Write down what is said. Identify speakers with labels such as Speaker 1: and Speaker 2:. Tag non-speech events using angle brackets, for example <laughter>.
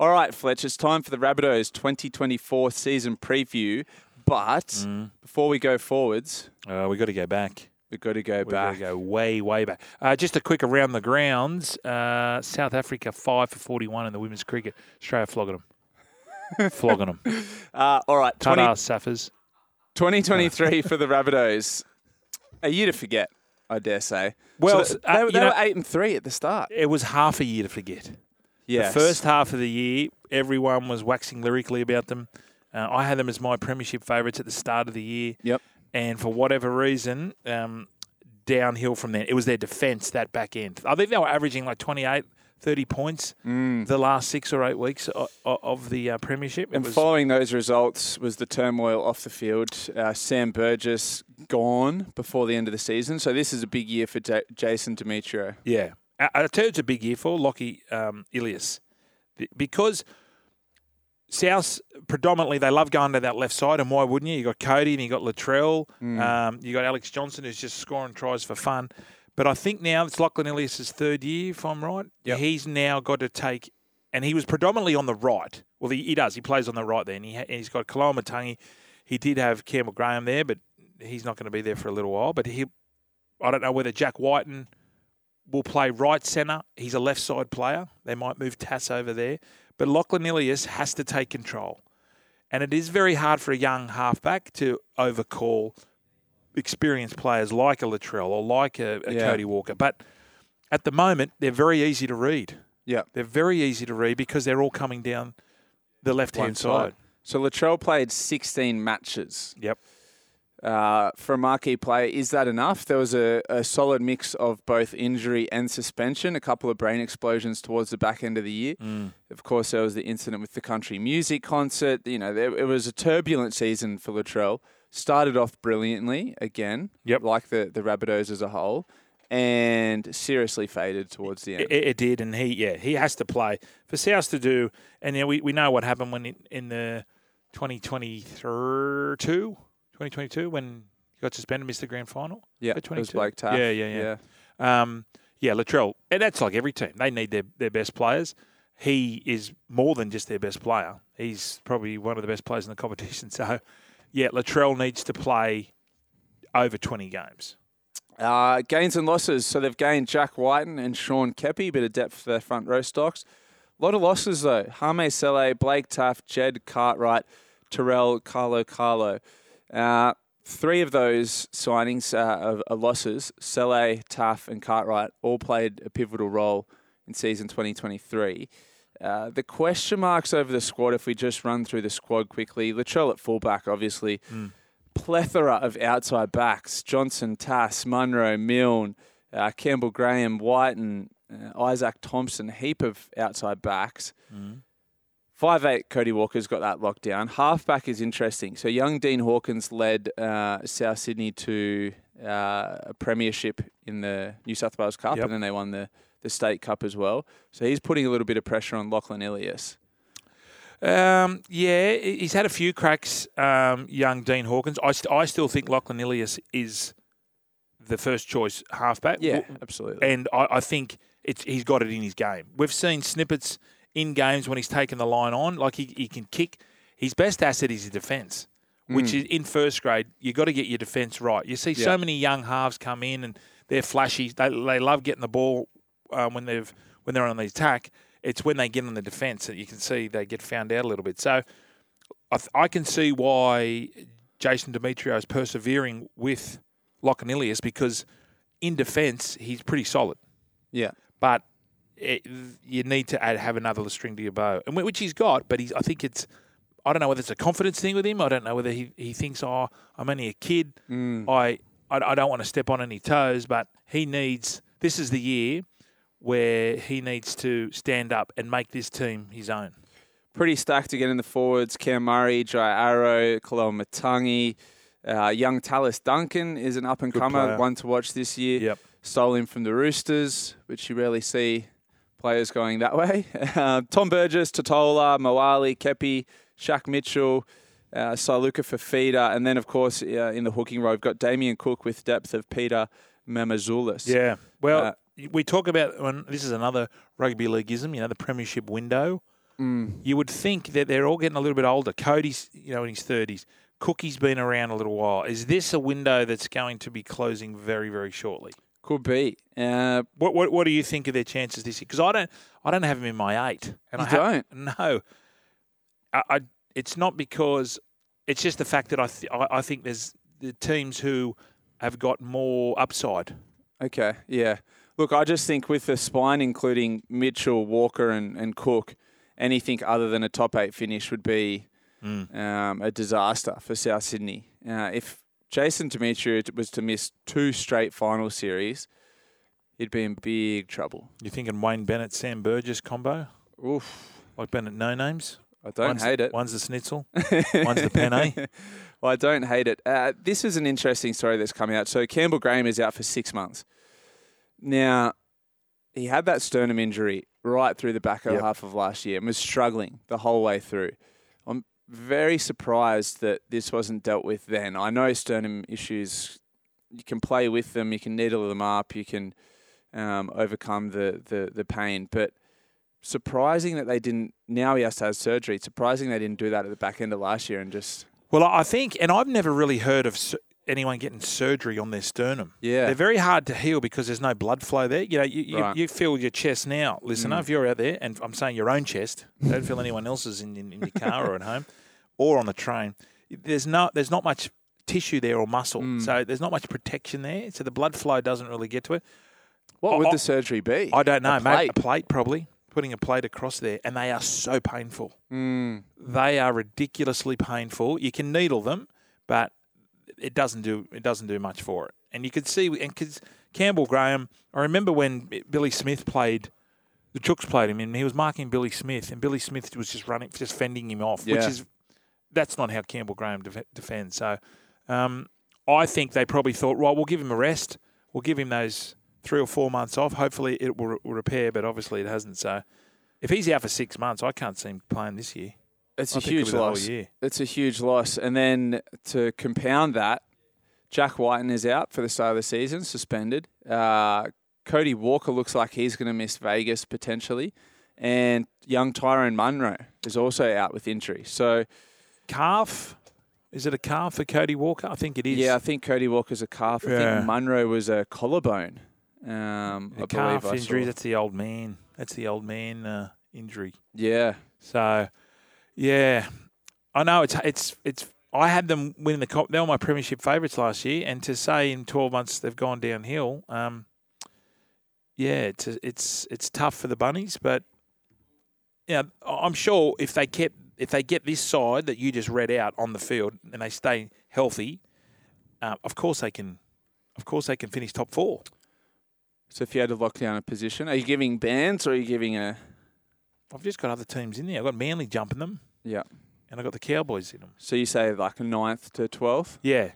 Speaker 1: All right, Fletch, it's time for the Rabbitohs 2024 season preview. But
Speaker 2: Mm.
Speaker 1: before we go forwards,
Speaker 2: Uh, we got to go back.
Speaker 1: we've got to go back.
Speaker 2: We've got to go way, way back. Uh, just a quick around the grounds. Uh, South Africa five for forty-one in the women's cricket. Australia flogging them, <laughs> flogging them.
Speaker 1: Uh, all right, 20,
Speaker 2: Ta-da, Saffers.
Speaker 1: 2023 <laughs> for the Rabbitohs. A year to forget, I dare say.
Speaker 2: Well,
Speaker 1: So th-
Speaker 2: uh,
Speaker 1: they,
Speaker 2: you
Speaker 1: they
Speaker 2: know-
Speaker 1: were 8 and 3 at the start.
Speaker 2: It was half a year to forget.
Speaker 1: Yes.
Speaker 2: The first half of the year, everyone was waxing lyrically about them. Uh, I had them as my premiership favourites at the start of the year.
Speaker 1: Yep.
Speaker 2: And for whatever reason, um, downhill from there. It was their defence, that back end. I think they were averaging like 28, 30 points
Speaker 1: Mm.
Speaker 2: the last six or eight weeks of, of the uh, premiership. It
Speaker 1: And
Speaker 2: was,
Speaker 1: following those results was the turmoil off the field. Uh, Sam Burgess gone before the end of the season. So this is a big year for J- Jason Demetriou.
Speaker 2: yeah. I, tell you, it's a big year for Lockie um, Ilias because South predominantly they love going to that left side, and why wouldn't you? You got Cody and you got Latrell,
Speaker 1: Mm.
Speaker 2: um, you got Alex Johnson who's just scoring tries for fun. But I think now it's Lachlan Ilias's third year, if I'm right.
Speaker 1: Yep.
Speaker 2: He's now got to take, and he was predominantly on the right. Well, he, he does. He plays on the right there, and, he ha- and he's got Koloamatangi. He did have Campbell Graham there, but he's not going to be there for a little while. But he, I don't know whether Jack Wighton will play right centre. He's a left side player. They might move Tass over there. But Lachlan Ilias has to take control. And it is very hard for a young halfback to overcall experienced players like a Latrell or like a, a
Speaker 1: Yeah.
Speaker 2: Cody Walker. But at the moment, they're very easy to read.
Speaker 1: Yeah.
Speaker 2: They're very easy to read because they're all coming down the left hand
Speaker 1: side.
Speaker 2: side.
Speaker 1: So Latrell played 16 matches.
Speaker 2: Yep.
Speaker 1: Uh, for a marquee player, is that enough? There was a, a solid mix of both injury and suspension, a couple of brain explosions towards the back end of the year.
Speaker 2: Mm.
Speaker 1: Of course, there was the incident with the country music concert. You know, there, it was a turbulent season for Latrell. Started off brilliantly again,
Speaker 2: Yep.
Speaker 1: like the, the Rabbitohs as a whole, and seriously faded towards the end.
Speaker 2: It, it did, and he yeah he has to play for South to do. And yeah, we, we know what happened when in, in the 2022, 2022 when he got suspended, missed the grand final.
Speaker 1: yeah, it was
Speaker 2: 22.
Speaker 1: Blake Taaffe.
Speaker 2: Yeah, yeah, yeah. Um, yeah, Latrell, and that's like every team. They need their, their best players. He is more than just their best player. He's probably one of the best players in the <laughs> competition. So, yeah, Latrell needs to play over 20 games.
Speaker 1: Uh, gains and losses. So they've gained Jack Wighton and Sean Keppie, a bit of depth for their front row stocks. A lot of losses though. Hame Sele, Blake Taaffe, Jed Cartwright, Terrell, Carlo Carlo. Uh, three of those signings uh, are, losses. Sele, Taaffe, and Cartwright all played a pivotal role in season 2023. Uh, the question marks over the squad, if we just run through the squad quickly, Latrell at fullback, obviously plethora of outside backs: Johnson, Tass, Munro, Milne, uh, Campbell Graham, Wighton, uh, Izaac Thompson. Heap of outside backs. Five eight. Cody Walker's got that locked down. Halfback is interesting. So young Dean Hawkins led uh, South Sydney to uh, a premiership in the New South Wales Cup,
Speaker 2: Yep.
Speaker 1: and then they won the the state cup as well. So he's putting a little bit of pressure on Lachlan Ilias.
Speaker 2: Um, yeah, he's had a few cracks, um, young Dean Hawkins. I, st- I still think Lachlan Ilias is the first choice halfback.
Speaker 1: Yeah, absolutely.
Speaker 2: And I, I think it's he's got it in his game. We've seen snippets in games when he's taken the line on, like he, he can kick. His best asset is his defence, which
Speaker 1: Mm.
Speaker 2: is in first grade. You've got to get your defence right. You see
Speaker 1: Yeah.
Speaker 2: so many young halves come in and they're flashy. They, they love getting the ball um, when they've when they're on the attack. It's when they get on the defence that you can see they get found out a little bit. So I, th- I can see why Jason Demetriou is persevering with Lachlan Ilias because in defence he's pretty solid
Speaker 1: yeah.
Speaker 2: but it, you need to add, have another string to your bow, and which he's got. But he's, I think it's, I don't know whether it's a confidence thing with him. I don't know whether he, he thinks, oh, I'm only a kid.
Speaker 1: Mm.
Speaker 2: I, I I don't want to step on any toes. But he needs. This is the year where he needs to stand up and make this team his own.
Speaker 1: pretty stacked again in the forwards. Cam Murray, Jai Arrow, Kaloa Matangi. Uh, young Tallis Duncan is an up and comer, one to watch this year.
Speaker 2: Yep.
Speaker 1: Stole him from the Roosters, which you rarely see players going that way. Uh, <laughs> Tom Burgess, Tatola, Moale, Keppie, Shaq Mitchell, uh, Siluka Fafita, and then, of course, uh, in the hooking row, we've got Damien Cook with depth of Peter Mamouzelos.
Speaker 2: Yeah. Well,
Speaker 1: Uh,
Speaker 2: we talk about when this is another rugby leagueism. You know, the premiership window.
Speaker 1: Mm.
Speaker 2: You would think that they're all getting a little bit older. Cody's, you know, in his thirties. Cookie's been around a little while. Is this a window that's going to be closing very, very shortly?
Speaker 1: Could be. Uh,
Speaker 2: What What, what do you think of their chances this year? Because I don't, I don't have them in my eight. And
Speaker 1: You
Speaker 2: I
Speaker 1: don't?
Speaker 2: No. I, I. It's not because. It's just the fact that I, th- I, I think there's the teams who have got more upside.
Speaker 1: Okay, yeah. Look, I just think with the spine, including Mitchell, Walker, and, and Cook, anything other than a top eight finish would be um, a disaster for South Sydney. Uh, if Jason Demetriou was to miss two straight final series, he'd be in big trouble.
Speaker 2: You thinking Wayne Bennett, Sam Burgess combo?
Speaker 1: Oof,
Speaker 2: Like Bennett no names?
Speaker 1: I don't
Speaker 2: one's,
Speaker 1: hate it.
Speaker 2: One's the schnitzel, <laughs> one's the penne. <laughs>
Speaker 1: well, I don't hate it. Uh, this is an interesting story that's coming out. So Campbell Graham is out for six months. Now, he had that sternum injury right through the back
Speaker 2: Yep.
Speaker 1: half of last year and was struggling the whole way through. Very surprised that this wasn't dealt with then. I know sternum issues, you can play with them, you can needle them up, you can um, overcome the, the, the pain, but surprising that they didn't. Now he has to have surgery. Surprising they didn't do that at the back end of last year and just
Speaker 2: Well, I think, and I've never really heard of anyone getting surgery on their sternum.
Speaker 1: Yeah.
Speaker 2: They're very hard to heal because there's no blood flow there. You know, you, you,
Speaker 1: Right.
Speaker 2: you feel your chest now, listener,
Speaker 1: Mm.
Speaker 2: if you're out there, and I'm saying your own chest, don't feel anyone else's in, in, in your car or at home <laughs> or on the train. There's no, there's not much tissue there or muscle,
Speaker 1: Mm.
Speaker 2: so there's not much protection there. So the blood flow doesn't really get to it.
Speaker 1: What
Speaker 2: I-
Speaker 1: would
Speaker 2: I-
Speaker 1: the surgery be?
Speaker 2: I don't know,
Speaker 1: A
Speaker 2: mate.
Speaker 1: plate?
Speaker 2: A plate probably. Putting a plate across there, and they are so painful.
Speaker 1: Mm.
Speaker 2: They are ridiculously painful. You can needle them, but it doesn't do it doesn't do much for it. And you could see, and because Campbell Graham, I remember when Billy Smith played, the Chooks played him, and he was marking Billy Smith, and Billy Smith was just running, just fending him off, which is that's not how Campbell Graham def- defends. So, um, I think they probably thought, right, we'll give him a rest, we'll give him those three or four months off. Hopefully, it will, will repair, but obviously, it hasn't. So, if he's out for six months, I can't see him playing this year.
Speaker 1: It's
Speaker 2: I
Speaker 1: a huge loss. It's a huge loss. And then to compound that, Jack Wighton is out for the start of the season, suspended. Uh, Cody Walker looks like he's going to miss Vegas potentially. And young Tyrone Munro is also out with injury. So,
Speaker 2: calf. Is it a calf for Cody Walker? I think it is.
Speaker 1: yeah, I think Cody Walker's a calf. I think Munro was a collarbone. Um,
Speaker 2: a calf injury. That's the old man. That's the old man uh, injury.
Speaker 1: Yeah.
Speaker 2: So, yeah, I know it's it's it's. I had them winning the comp. They were my premiership favourites last year, and to say in twelve months they've gone downhill, um, yeah, it's it's it's tough for the bunnies. But yeah, I'm sure if they kept if they get this side that you just read out on the field and they stay healthy, uh, of course they can. Of course they can finish top four.
Speaker 1: So if you had to lock down a position, are you giving bands or are you giving a.
Speaker 2: I've just got other teams in there. I've got Manly jumping them,
Speaker 1: Yeah.
Speaker 2: and I've got the Cowboys in them.
Speaker 1: So you say like a ninth to 12th?
Speaker 2: Yeah,